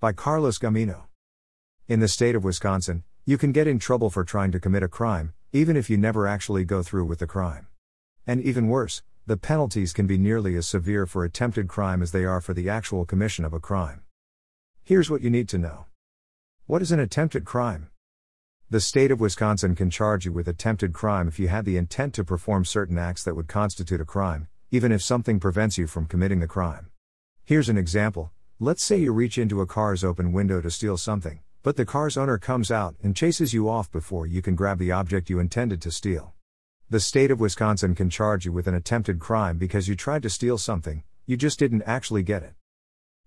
By Carlos Gamino. In the state of Wisconsin, you can get in trouble for trying to commit a crime, even if you never actually go through with the crime. And even worse, the penalties can be nearly as severe for attempted crime as they are for the actual commission of a crime. Here's what you need to know What is an attempted crime? The state of Wisconsin can charge you with attempted crime if you had the intent to perform certain acts that would constitute a crime, even if something prevents you from committing the crime. Here's an example let's say you reach into a car's open window to steal something, but the car's owner comes out and chases you off before you can grab the object you intended to steal. The state of Wisconsin can charge you with an attempted crime because you tried to steal something, you just didn't actually get it.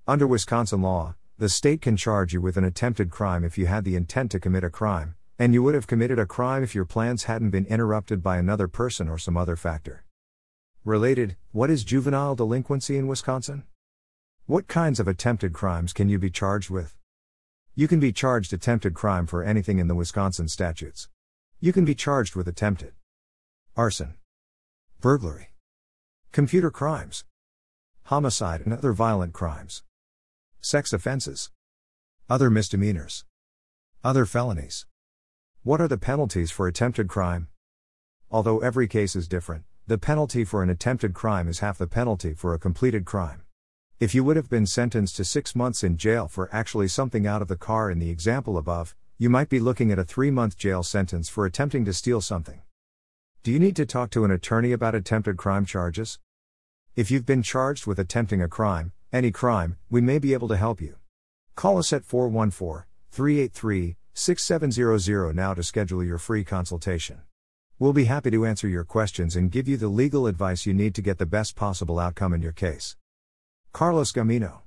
Under Wisconsin law, the state can charge you with an attempted crime if you had the intent to commit a crime, and you would have committed a crime if your plans hadn't been interrupted by another person or some other factor. Related, what is juvenile delinquency in Wisconsin? What kinds of attempted crimes can you be charged with? You can be charged attempted crime for anything in the Wisconsin statutes. You can be charged with attempted arson, burglary, computer crimes, homicide and other violent crimes, sex offenses, other misdemeanors, other felonies. What are the penalties for attempted crime? Although every case is different, the penalty for an attempted crime is half the penalty for a completed crime. If you would have been sentenced to six months in jail for actually something out of the car in the example above, you might be looking at a three month jail sentence for attempting to steal something. Do you need to talk to an attorney about attempted crime charges? If you've been charged with attempting a crime, any crime, we may be able to help you. Call us at 414 383 6700 now to schedule your free consultation. We'll be happy to answer your questions and give you the legal advice you need to get the best possible outcome in your case. Carlos Gamino